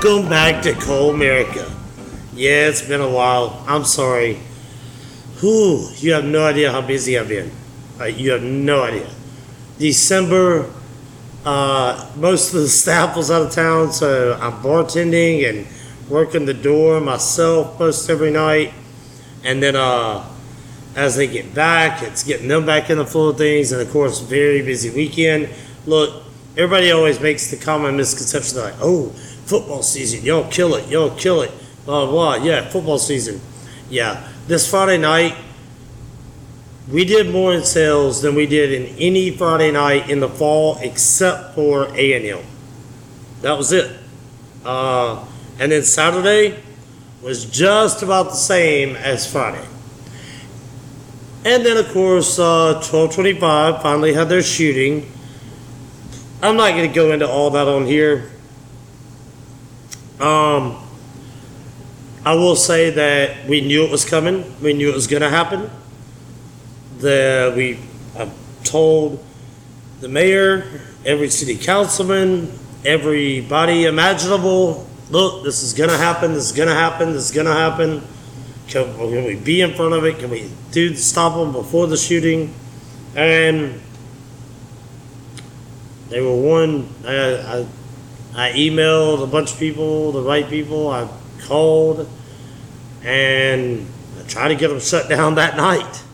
Welcome back to Colemerica. Yeah, it's been a while. I'm sorry. Whew, you have no idea how busy I've been. Like, you have no idea. December, uh, most of the staff was out of town, so I'm bartending and working the door myself most every night. And then, uh, as they get back, it's getting them back in the flow of things. And of course, very busy weekend. Look, everybody always makes the common misconception like, oh, football season, y'all kill it, y'all kill it, blah, blah. Yeah, football season. Yeah, this Friday night, we did more in sales than we did in any Friday night in the fall except for A&M. That was it. Uh, and then Saturday was just about the same as Friday. And then, of course, uh, 1225 finally had their shooting. I'm not going to go into all that on here. Um, I will say that we knew it was coming. We knew it was going to happen. The we I told the mayor, every city councilman, everybody imaginable. Look, this is going to happen. This is going to happen. This is going to happen. Can, can we be in front of it? Can we do stop them before the shooting? And they were one. I, I I emailed a bunch of people, the right people. I called and I tried to get them shut down that night,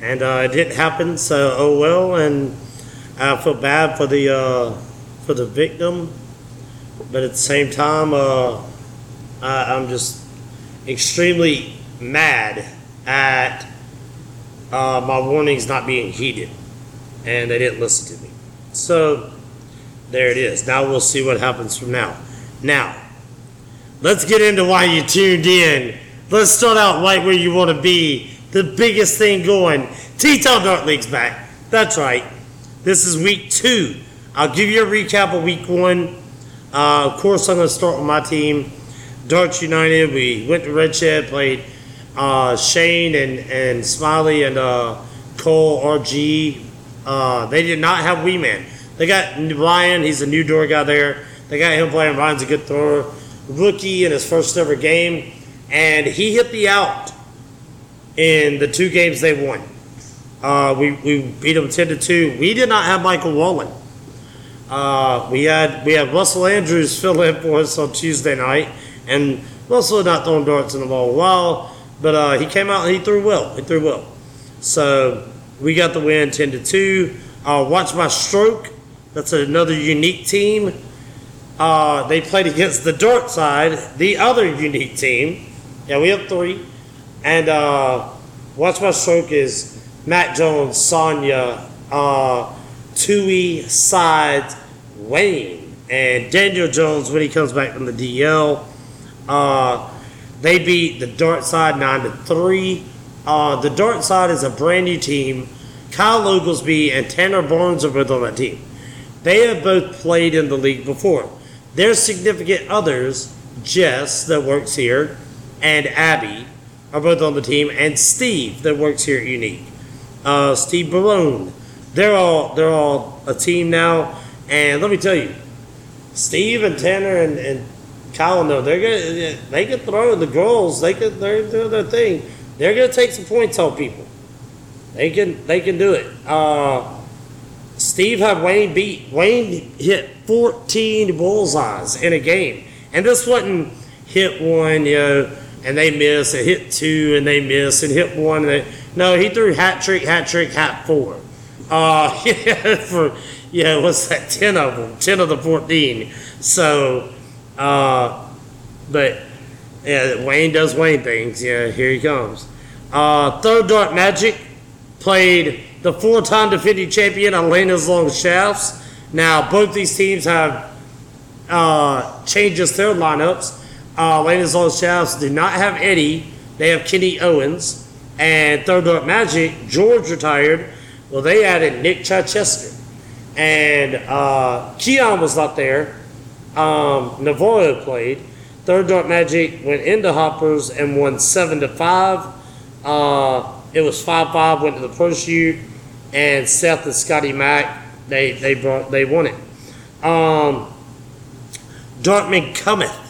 and uh, it didn't happen. So oh well, and I feel bad for the uh, for the victim, but at the same time, uh, I, I'm just extremely mad at uh, my warnings not being heeded, and they didn't listen to me. So there it is. Now we'll see what happens from now. Now, let's get into why you tuned in. Let's start out right where you want to be. The biggest thing going. T-Town Dart League's back. That's right. This is week two. I'll give you a recap of week one. Uh, of course, I'm going to start with my team, Darts United. We went to Red Shed, played uh, Shane and, and Smiley and uh, Cole RG. Uh, they did not have Wee Man. They got Ryan. He's a new door guy there. They got him playing. Ryan's a good thrower. Rookie in his first ever game. And he hit the out in the two games they won. Uh, we, we beat them 10 to 2. We did not have Michael Wallen. Uh, we had we had Russell Andrews fill in for us on Tuesday night, and Russell had not thrown darts in the ball a while, but uh, he came out and he threw well. He threw well, so we got the win ten to two. Uh, watch my stroke. That's another unique team. Uh, they played against the dart side, the other unique team. Yeah, we have three, and uh, watch my stroke is Matt Jones, Sonia, uh, Tui, Sides, Wayne, and Daniel Jones when he comes back from the DL. Uh, they beat the Dart side nine to three. Uh, the Dart side is a brand new team. Kyle Oglesby and Tanner Barnes are both on that team. They have both played in the league before. Their significant others, Jess, that works here, and Abby, are both on the team, and Steve, that works here at Unique. Uh, Steve Barone. They're all they're all a team now, and let me tell you, Steve and Tanner and, and Kyle know they're gonna they can throw the girls. They can they're doing their thing. They're gonna take some points off people. They can they can do it. Uh, Steve had Wayne beat. Wayne hit 14 bullseyes in a game, and this wasn't hit one, you know, and they miss, and hit two, and they miss, and hit one. And they, no, he threw hat trick, hat trick, hat four. Uh, yeah, for yeah, what's that? Ten of them, ten of the 14. So, uh, but yeah, Wayne does Wayne things. Yeah, here he comes. Uh, third dart magic played the four-time defending champion Elena's Long Shafts. Now, both these teams have uh, changed their lineups. Uh, Elena's Long Shafts do not have Eddie. They have Kenny Owens. And Third Dart Magic, George retired. Well, they added Nick Chichester. And uh, Keon was not there. Um, Navarro played. Third Dart Magic went into Hoppers and won 7 to 5. Uh, it was 5 5, went to the shoot. And Seth and Scotty Mack, they, they, brought, they won it. Um, Dartmouth cometh.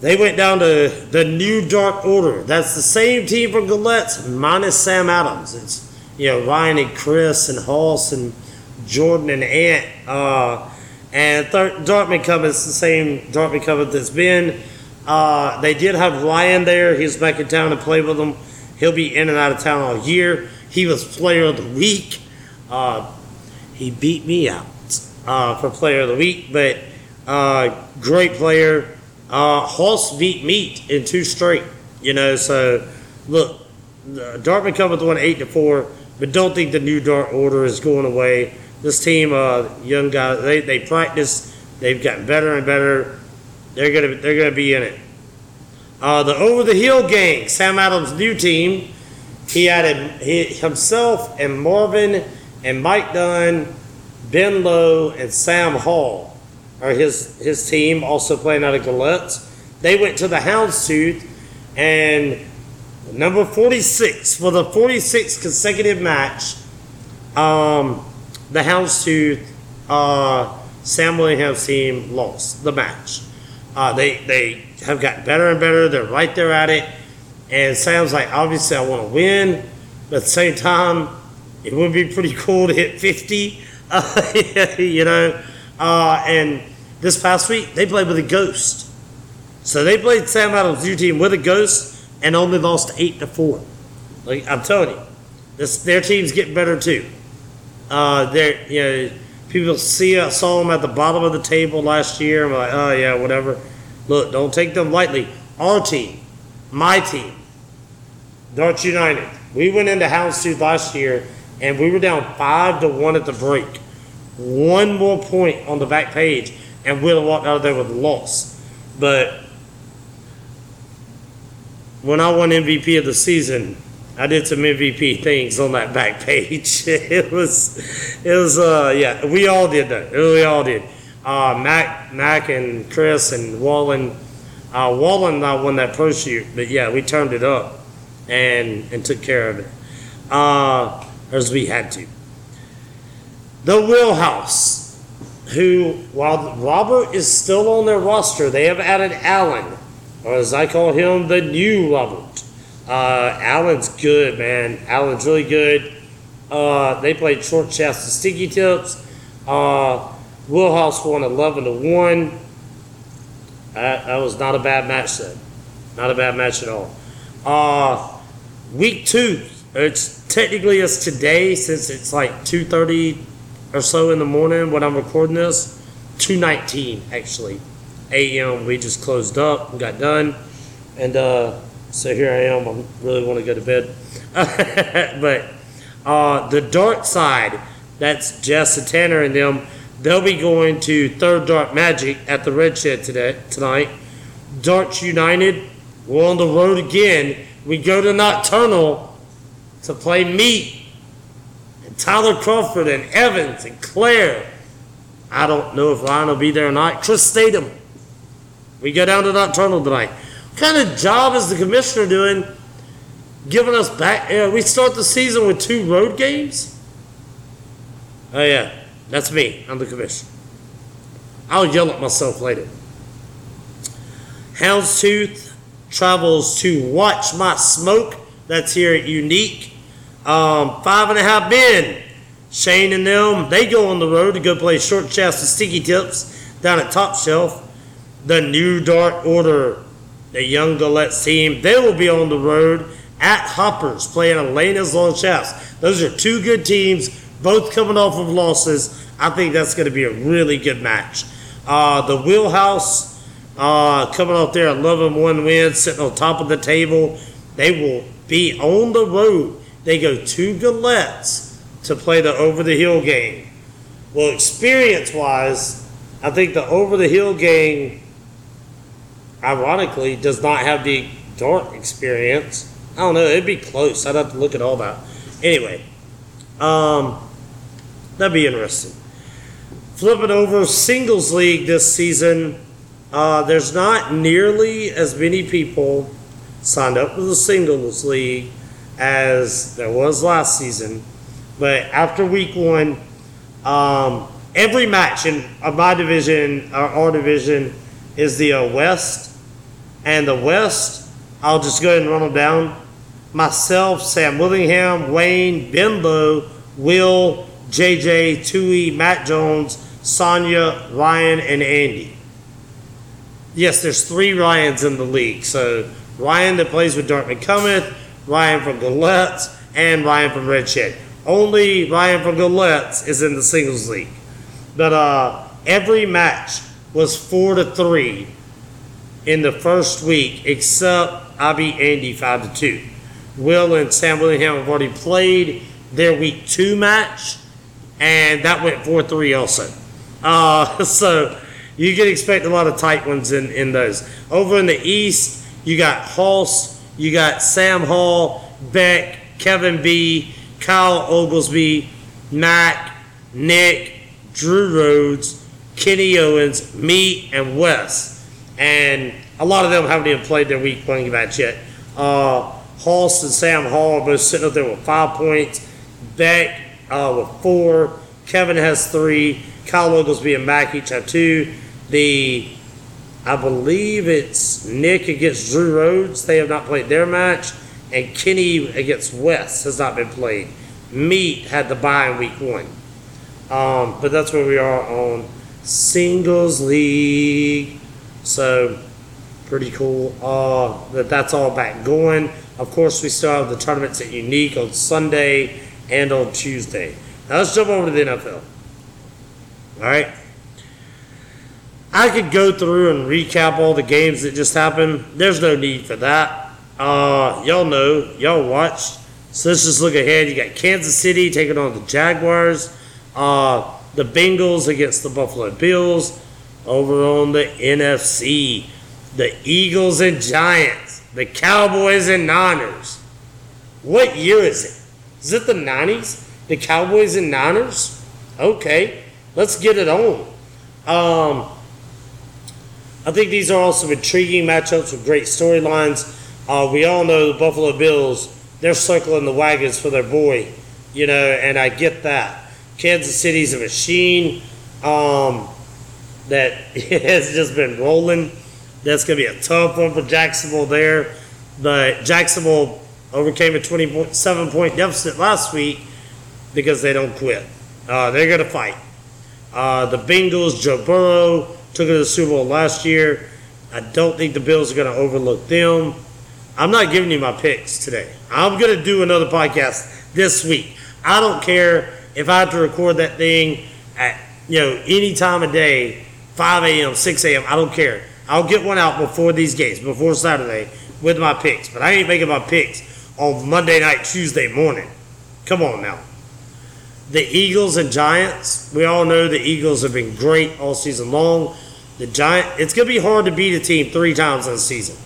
They went down to the New Dark Order. That's the same team for Gillettes minus Sam Adams. It's you know Ryan and Chris and Hoss and Jordan and Ant. Uh, and thir- Dartmouth cometh the same Dartmouth cometh that's been. Uh, they did have Ryan there. He's back in town to play with them. He'll be in and out of town all year. He was player of the week. Uh, he beat me out uh, for player of the week, but uh, great player. Uh, beat Meat in two straight. You know, so look, uh, Dartmouth coming with one eight to four, but don't think the new Dart Order is going away. This team, uh, young guys, they, they practice. They've gotten better and better. They're gonna they're gonna be in it. Uh, the Over the Hill Gang, Sam Adams' new team. He added he, himself and Marvin and Mike Dunn, Ben Lowe, and Sam Hall are his his team. Also playing out of Gillettes. They went to the Houndstooth, and number forty six for the forty sixth consecutive match. Um, the Houndstooth, uh, Sam Willingham's team lost the match. Uh, they they have gotten better and better. They're right there at it. And Sam's like, obviously, I want to win, but at the same time, it would be pretty cool to hit 50, uh, you know. Uh, and this past week, they played with a ghost. So they played Sam Adams' new team with a ghost and only lost 8 to 4. Like, I'm telling you, this, their team's getting better too. Uh, they're, you know, people see, I saw them at the bottom of the table last year. I'm like, oh, yeah, whatever. Look, don't take them lightly. Our team, my team, Darts United. We went into Houndstooth last year and we were down five to one at the break. One more point on the back page, and we'd have walked out of there with a loss. But when I won MVP of the season, I did some MVP things on that back page. it was, it was, uh, yeah, we all did that. We all did. Uh, Mac, Mac, and Chris and Wallen. Uh, Wallen not won that pro shoot, but yeah, we turned it up and and took care of it uh, as we had to. The Wheelhouse, who while Robert is still on their roster, they have added Allen, or as I call him, the new Robert. Uh, Allen's good, man. Allen's really good. Uh, they played short shafts and sticky tips. Uh, Wheelhouse won 11 to 1. That, that was not a bad match, then. Not a bad match at all. Uh, week two, it's technically it's today since it's like 2.30 or so in the morning when I'm recording this. 2.19, actually. a.m. We just closed up and got done. And uh, so here I am. I really want to go to bed. but uh, the dark side, that's Jess and Tanner and them, they'll be going to Third Dark Magic at the Red Shed today, tonight. Darts United, we're on the road again. We go to Nocturnal to play Meat. And Tyler Crawford and Evans and Claire. I don't know if Ryan will be there or not. Chris Statham. We go down to Nocturnal tonight. What kind of job is the commissioner doing giving us back? Uh, we start the season with two road games? Oh, yeah. That's me. I'm the commissioner. I'll yell at myself later. Houndstooth travels to Watch My Smoke. That's here at Unique. Um, five and a half men. Shane and them, they go on the road to go play short shafts and sticky tips down at Top Shelf. The New Dark Order, the Young Gillettes team, they will be on the road at Hoppers playing Elena's Long Shafts. Those are two good teams, both coming off of losses. I think that's going to be a really good match. Uh, the Wheelhouse uh, coming off there, 11 1 win, sitting on top of the table. They will be on the road. They go to Gillettes to play the over the hill gang. Well, experience wise, I think the over the hill gang, ironically, does not have the dark experience. I don't know, it'd be close. I'd have to look at all that. Anyway, um, that'd be interesting. Flipping over singles league this season, uh, there's not nearly as many people signed up for the singles league as there was last season. But after week one, um, every match in my division, our, division, is the uh, West, and the West. I'll just go ahead and run them down. Myself, Sam Willingham, Wayne, Ben Will, JJ, Tui, Matt Jones, Sonia, Ryan, and Andy. Yes, there's three Ryans in the league. So Ryan that plays with Dartmouth Cometh, Ryan from Gillettes, and Ryan from Red Shed. Only Ryan from Gillettes is in the singles league. But uh, every match was four to three in the first week, except I beat Andy five to two. Will and Sam Willingham have already played their week two match, and that went four three also. Uh, so you can expect a lot of tight ones in, in those. Over in the East, you got Hulse, you got Sam Hall, Beck, Kevin B, Kyle Oglesby, Mac, Nick, Drew Rhodes, Kenny Owens, me, and Wes. And a lot of them haven't even played their week playing match yet. Uh, Hulse and Sam Hall are both sitting up there with five points. Beck uh, with four. Kevin has three. Kyle Oglesby and Mac each have two. The I believe it's Nick against Drew Rhodes. They have not played their match, and Kenny against Wes has not been played. Meat had the bye in week one, um, but that's where we are on singles league. So pretty cool. Uh, that that's all back going. Of course, we still have the tournaments at Unique on Sunday and on Tuesday. Now let's jump over to the NFL. All right. I could go through and recap all the games that just happened. There's no need for that. Uh, y'all know, y'all watched. So let's just look ahead. You got Kansas City taking on the Jaguars. Uh, the Bengals against the Buffalo Bills. Over on the NFC, the Eagles and Giants. The Cowboys and Niners. What year is it? Is it the 90s? The Cowboys and Niners? Okay, let's get it on. Um, I think these are also intriguing matchups with great storylines. Uh, we all know the Buffalo Bills, they're circling the wagons for their boy, you know, and I get that. Kansas City's a machine um, that has just been rolling. That's going to be a tough one for Jacksonville there. But Jacksonville overcame a 27 point deficit last week because they don't quit. Uh, they're going to fight. Uh, the Bengals, Joe Burrow, took it to the Super Bowl last year. I don't think the Bills are going to overlook them. I'm not giving you my picks today. I'm going to do another podcast this week. I don't care if I have to record that thing at you know any time of day, 5 a.m., 6 a.m. I don't care. I'll get one out before these games, before Saturday, with my picks. But I ain't making my picks on Monday night, Tuesday morning. Come on now. The Eagles and Giants. We all know the Eagles have been great all season long. The Giant. It's gonna be hard to beat a team three times in a season.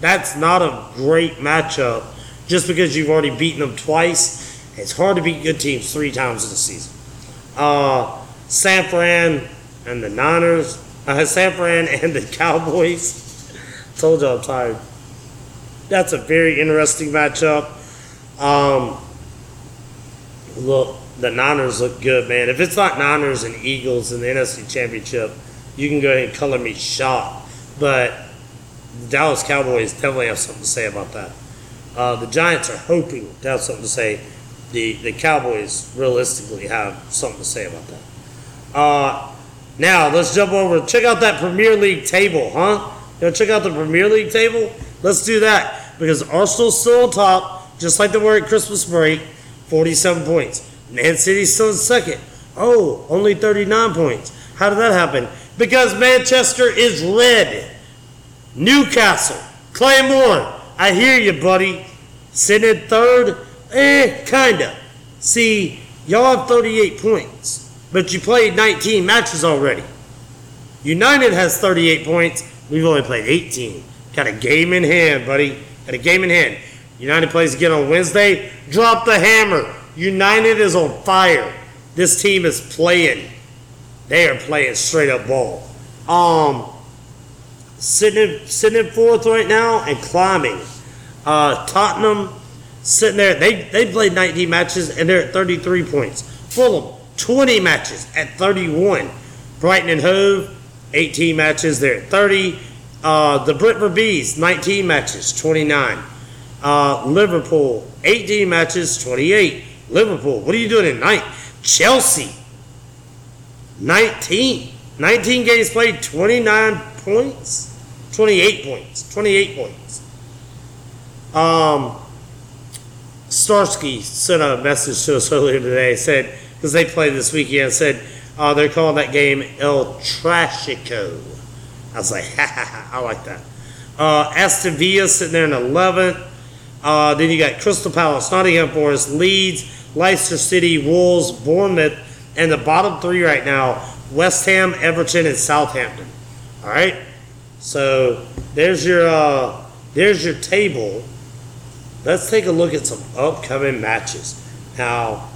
That's not a great matchup. Just because you've already beaten them twice, it's hard to beat good teams three times in a season. Uh, San Fran and the Niners. Uh, San Fran and the Cowboys. Told you I'm tired. That's a very interesting matchup. Um, look, the Niners look good, man. If it's not Niners and Eagles in the NFC Championship, you can go ahead and color me shocked. But the Dallas Cowboys definitely have something to say about that. Uh, the Giants are hoping to have something to say. The the Cowboys realistically have something to say about that. Uh, now let's jump over. Check out that Premier League table, huh? You know, check out the Premier League table. Let's do that because Arsenal's still on top, just like they were at Christmas break, 47 points. Man City's still in second. Oh, only 39 points. How did that happen? Because Manchester is red. Newcastle, Claymore, I hear you, buddy. Sitting in third, eh, kinda. See, y'all have 38 points, but you played 19 matches already. United has 38 points. We've only played 18. Got a game in hand, buddy. Got a game in hand. United plays again on Wednesday. Drop the hammer. United is on fire. This team is playing. They are playing straight up ball. Um, sitting in, sitting in fourth right now and climbing. Uh, Tottenham sitting there. They they played 19 matches and they're at 33 points. Fulham 20 matches at 31. Brighton and Hove, 18 matches, they're at 30. Uh, the Brentford Bees, 19 matches, 29. Uh, Liverpool, 18 matches, 28. Liverpool, what are you doing tonight? Chelsea, 19. 19 games played, 29 points. 28 points. 28 points. Um, Starsky sent a message to us earlier today. Said because they played this weekend. Said uh, they're calling that game El Trashico. I was like, ha ha ha! I like that. Uh, Aston Villa sitting there in 11th. Uh, then you got Crystal Palace, Nottingham Forest, Leeds, Leicester City, Wolves, Bournemouth, and the bottom three right now: West Ham, Everton, and Southampton. All right. So there's your uh, there's your table. Let's take a look at some upcoming matches. Now,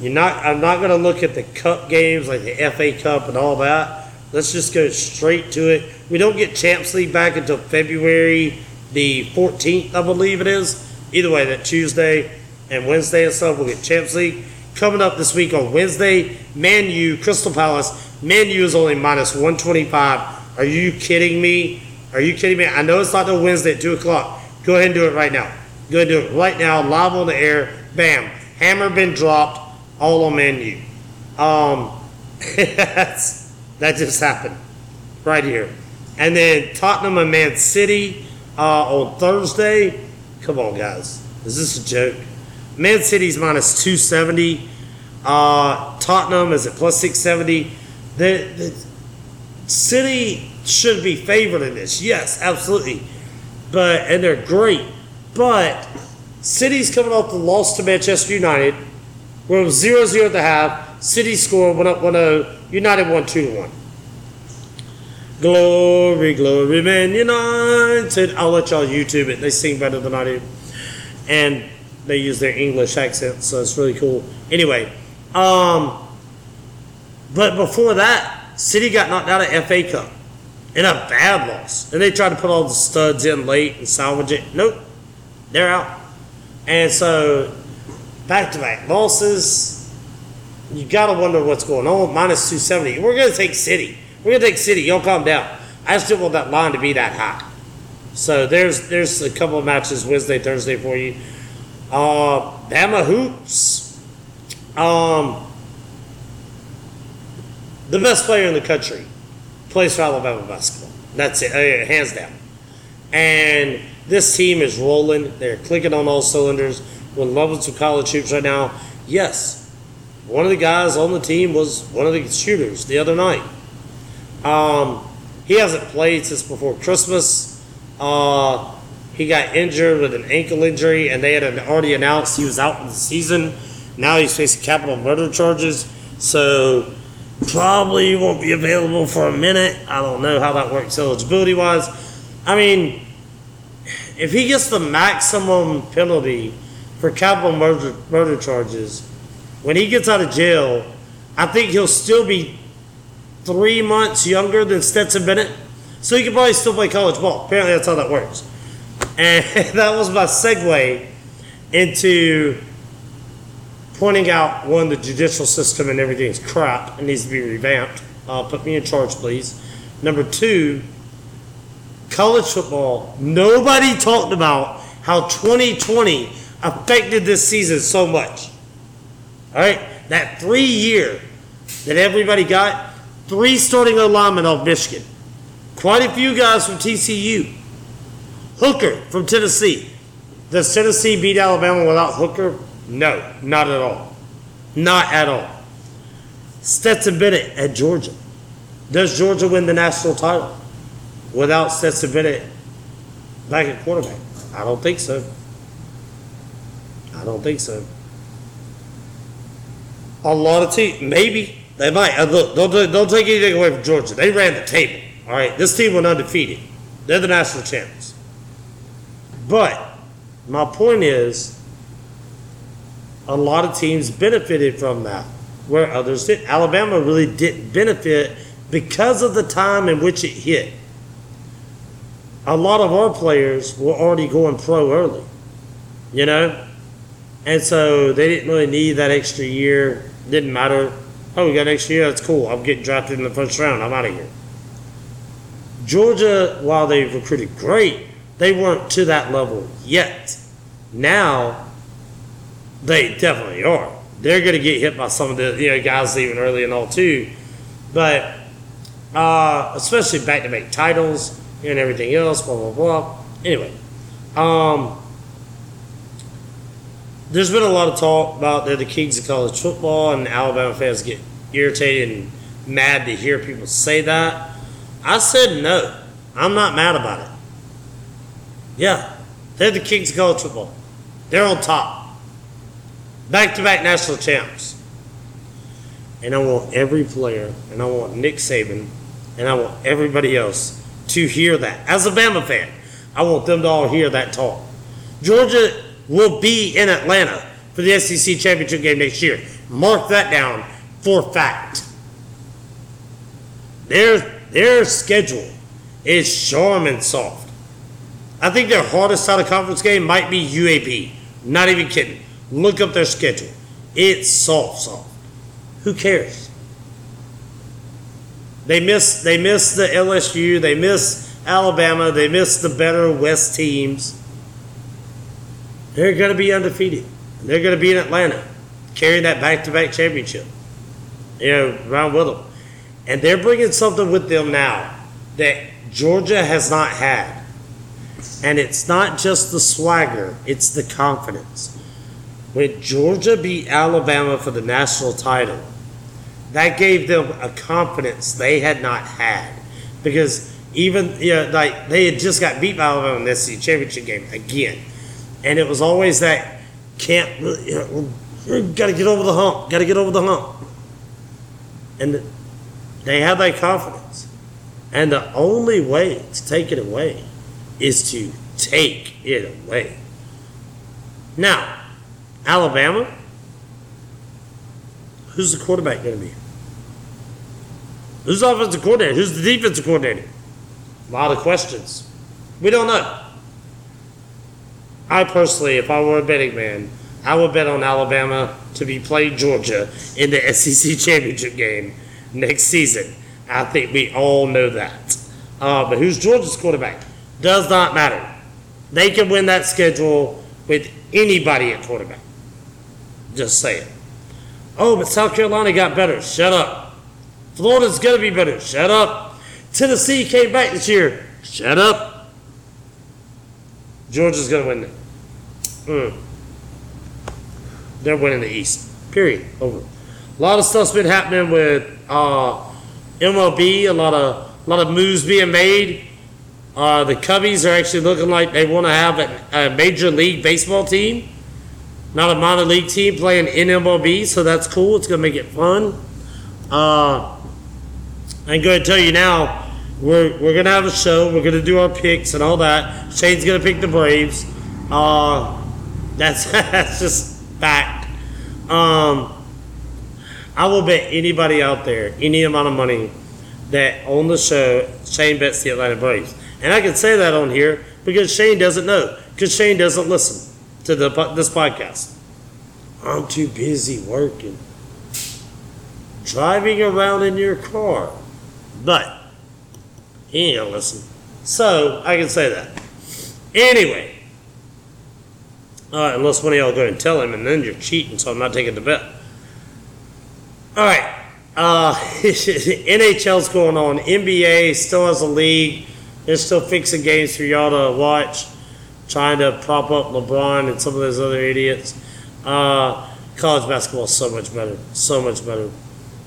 you're not. I'm not going to look at the cup games like the FA Cup and all that. Let's just go straight to it. We don't get Champs League back until February the 14th, I believe it is. Either way, that Tuesday and Wednesday and stuff, we'll get Champs League. Coming up this week on Wednesday, Man U, Crystal Palace. Man U is only minus 125. Are you kidding me? Are you kidding me? I know it's not till Wednesday at 2 o'clock. Go ahead and do it right now. Go ahead and do it right now, live on the air. Bam. Hammer been dropped, all on Man U. Um, that's, that just happened right here. And then Tottenham and Man City uh, on Thursday. Come on, guys. Is this a joke? Man City's minus 270. Uh, Tottenham is at plus 670. The, the City should be favored in this. Yes, absolutely. But and they're great. But City's coming off the loss to Manchester United. We're was 0-0 at the half. City scored, went up 1-0. United won 2-1. Glory, glory, man united. I'll let y'all YouTube it. They sing better than I do. And they use their English accent, so it's really cool. Anyway, um, but before that, City got knocked out of FA Cup in a bad loss. And they tried to put all the studs in late and salvage it. Nope, they're out. And so, back to back losses. You got to wonder what's going on. Minus 270. We're going to take City. We're going to take City. Y'all calm down. I still want that line to be that high. So there's there's a couple of matches Wednesday, Thursday for you. Uh, Bama hoops. Um, the best player in the country plays for Alabama basketball. That's it, uh, hands down. And this team is rolling. They're clicking on all cylinders. We're with some college hoops right now. Yes, one of the guys on the team was one of the shooters the other night. Um, he hasn't played since before Christmas. Uh, he got injured with an ankle injury, and they had already announced he was out for the season. Now he's facing capital murder charges, so probably won't be available for a minute. I don't know how that works eligibility wise. I mean, if he gets the maximum penalty for capital murder, murder charges, when he gets out of jail, I think he'll still be three months younger than Stetson Bennett. So he could probably still play college ball. Apparently, that's how that works. And that was my segue into pointing out one, the judicial system and everything is crap. and needs to be revamped. Uh, put me in charge, please. Number two, college football. Nobody talked about how 2020 affected this season so much. All right, that three year that everybody got, three starting linemen off Michigan, quite a few guys from TCU, Hooker from Tennessee. Does Tennessee beat Alabama without Hooker? No, not at all. Not at all. Stetson Bennett at Georgia. Does Georgia win the national title without Stetson Bennett back at quarterback? I don't think so. I don't think so. A lot of teams, maybe they might. Uh, look, don't don't take anything away from Georgia. They ran the table. All right, this team went undefeated. They're the national champions. But my point is, a lot of teams benefited from that, where others did. Alabama really didn't benefit because of the time in which it hit. A lot of our players were already going pro early, you know? And so they didn't really need that extra year. Didn't matter. Oh, we got next year. That's cool. I'm getting drafted in the first round. I'm out of here. Georgia, while they recruited great, they weren't to that level yet. Now, they definitely are. They're going to get hit by some of the you know guys leaving early and all too, but uh, especially back-to-back titles and everything else. Blah blah blah. Anyway, um, there's been a lot of talk about they're the kings of college football, and Alabama fans get irritated and mad to hear people say that. I said no. I'm not mad about it. Yeah, they're the kings of college football. They're on top. Back to back national champs. And I want every player, and I want Nick Saban, and I want everybody else to hear that. As a Bama fan, I want them to all hear that talk. Georgia will be in Atlanta for the SEC championship game next year. Mark that down for fact. Their their schedule is Charmin soft. I think their hardest out of conference game might be UAB. Not even kidding. Look up their schedule. It's soft, soft. Who cares? They miss they miss the LSU, they miss Alabama, they miss the better West teams. They're gonna be undefeated. They're gonna be in Atlanta, carrying that back to back championship. You know, around with them. And they're bringing something with them now that Georgia has not had. And it's not just the swagger, it's the confidence. When Georgia beat Alabama for the national title, that gave them a confidence they had not had. Because even, you know, like, they had just got beat by Alabama in the SEC championship game again. And it was always that, can't, you know, gotta get over the hump, gotta get over the hump. And they have that confidence. And the only way to take it away is to take it away. Now, Alabama, who's the quarterback going to be? Who's the offensive coordinator? Who's the defensive coordinator? A lot of questions. We don't know. I personally, if I were a betting man, I would bet on Alabama to be playing Georgia in the SEC championship game next season. I think we all know that. Uh, but who's Georgia's quarterback? Does not matter. They can win that schedule with anybody at quarterback. Just say it. Oh, but South Carolina got better. Shut up. Florida's going to be better. Shut up. Tennessee came back this year. Shut up. Georgia's going to win. Mm. They're winning the East. Period. Over. A lot of stuff's been happening with uh, MLB. A lot of a lot of moves being made. Uh, the Cubbies are actually looking like they want to have a, a major league baseball team, not a minor league team playing in MLB. So that's cool. It's going to make it fun. Uh, I'm going to tell you now, we're, we're going to have a show. We're going to do our picks and all that. Shane's going to pick the Braves. Uh, that's, that's just fact. Um, I will bet anybody out there any amount of money that on the show, Shane bets the Atlanta Braves. And I can say that on here because Shane doesn't know, because Shane doesn't listen to the, this podcast. I'm too busy working, driving around in your car. But he ain't gonna listen. So I can say that. Anyway. All right, unless one of y'all go and tell him, and then you're cheating, so I'm not taking the bet. All right. Uh, NHL's going on. NBA still has a league. They're still fixing games for y'all to watch, trying to prop up LeBron and some of those other idiots. Uh, college basketball is so much better. So much better.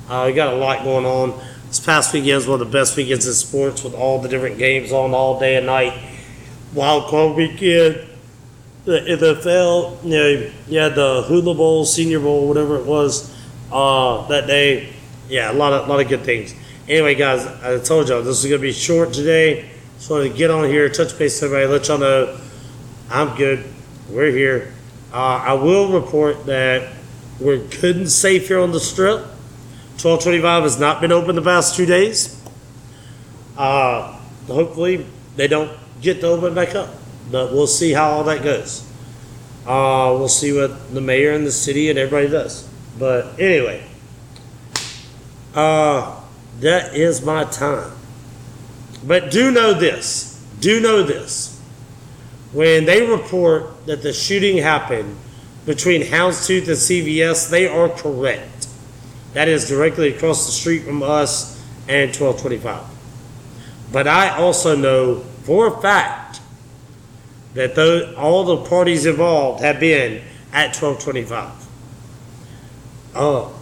Uh, we got a lot going on. This past weekend was one of the best weekends in sports with all the different games on all day and night. Wild card weekend. The NFL, you know, you had the Hula Bowl, Senior Bowl, whatever it was uh, that day. Yeah, a lot of a lot of good things. Anyway, guys, I told y'all this is gonna be short today. Just wanted to get on here, touch base with everybody, let y'all know I'm good. We're here. Uh, I will report that we're good and safe here on the strip. 1225 has not been open the past two days. Uh, hopefully, they don't get to open back up. But we'll see how all that goes. Uh, we'll see what the mayor and the city and everybody does. But anyway, Uh, that is my time. But do know this. Do know this. When they report that the shooting happened between Houndstooth and CVS, they are correct. That is directly across the street from us and 1225. But I also know for a fact that tho- all the parties involved have been at 1225. Oh,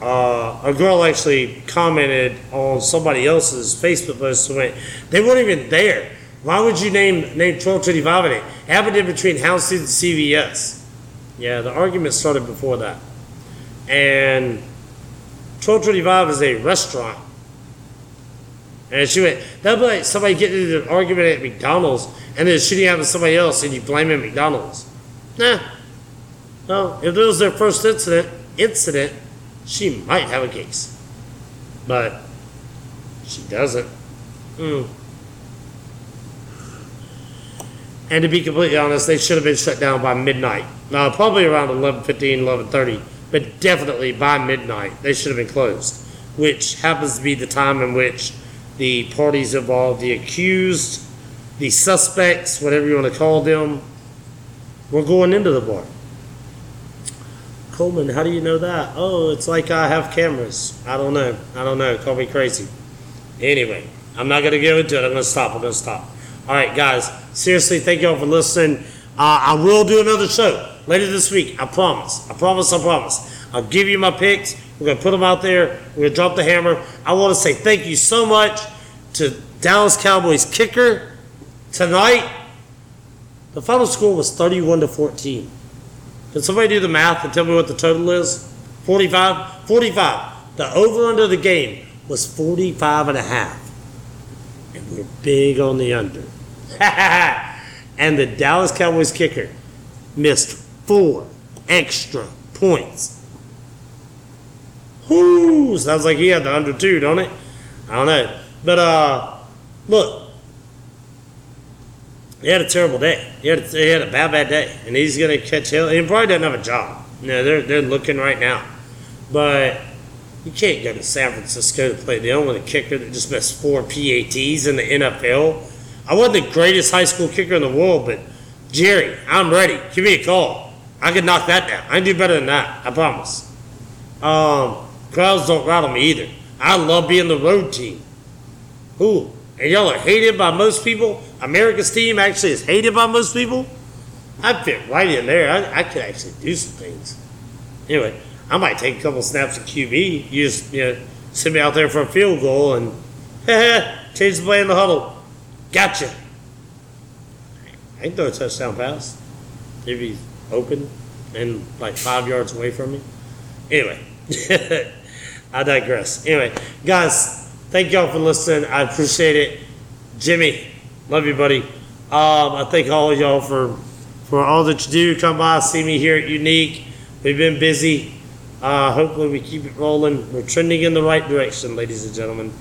uh, a girl actually commented on somebody else's Facebook post and went, they weren't even there. Why would you name name 1225 in it? Happened in between Houndstooth and CVS. Yeah, the argument started before that. And 1225 is a restaurant. And she went, that'd be like somebody getting into an argument at McDonald's and then shooting out with somebody else and you blame it McDonald's. Nah. No, if it was their first incident, incident, she might have a case. But she doesn't. Mm. And to be completely honest, they should have been shut down by midnight. Uh, probably around 11.15, 11.30, but definitely by midnight, they should have been closed, which happens to be the time in which the parties involved, the accused, the suspects, whatever you want to call them, were going into the bar. Coleman, how do you know that? Oh, it's like I have cameras. I don't know. I don't know. Call me crazy. Anyway, I'm not going to get into it. I'm going to stop. I'm going to stop. All right, guys. Seriously, thank you all for listening. Uh, I will do another show later this week. I promise. I promise. I promise. I'll give you my picks. We're going to put them out there. We're going to drop the hammer. I want to say thank you so much to Dallas Cowboys kicker tonight. The final score was 31 to 14. Can somebody do the math and tell me what the total is? 45? 45. The over under the game was 45 and a half. And we're big on the under. and the Dallas Cowboys kicker missed four extra points. Whoo! Sounds like he had the under two, don't it? I don't know. But uh look, he had a terrible day. He had a, he had a bad, bad day, and he's gonna catch hell. He probably doesn't have a job. Know, they're they're looking right now, but you can't go to San Francisco to play the only kicker that just missed four PATs in the NFL. I wasn't the greatest high school kicker in the world, but Jerry, I'm ready. Give me a call. I can knock that down. I can do better than that. I promise. Um, crowds don't rattle me either. I love being the road team. Ooh, and y'all are hated by most people. America's team actually is hated by most people. I fit right in there. I, I could actually do some things. Anyway, I might take a couple snaps of QB. You just you know send me out there for a field goal and change the play in the huddle. Gotcha. I can throw a touchdown pass if he's open and like five yards away from me. Anyway, I digress. Anyway, guys, thank y'all for listening. I appreciate it. Jimmy, love you, buddy. Um, I thank all of y'all for for all that you do. Come by, see me here at Unique. We've been busy. Uh, hopefully, we keep it rolling. We're trending in the right direction, ladies and gentlemen.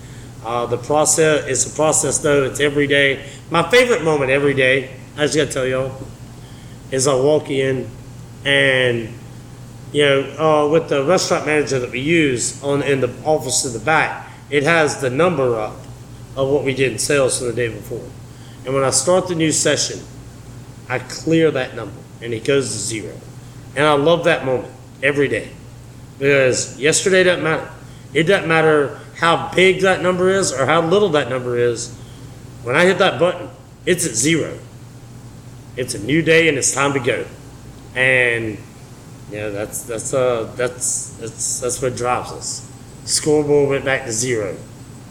Uh, the process is a process, though. It's every day. My favorite moment every day, I just got to tell y'all, is I walk in and you know, uh, with the restaurant manager that we use on in the office in the back, it has the number up of what we did in sales for the day before. And when I start the new session, I clear that number and it goes to zero. And I love that moment every day because yesterday doesn't matter. It doesn't matter how big that number is or how little that number is. When I hit that button, it's at zero. It's a new day and it's time to go. And yeah, that's that's uh that's that's that's what drives us. Scoreboard went back to zero.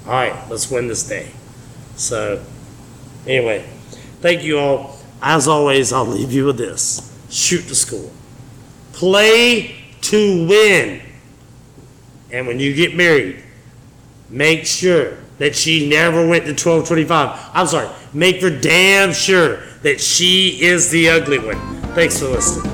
All right, let's win this day. So, anyway, thank you all. As always, I'll leave you with this: shoot to score, play to win, and when you get married, make sure that she never went to twelve twenty-five. I'm sorry, make for damn sure that she is the ugly one. Thanks for listening.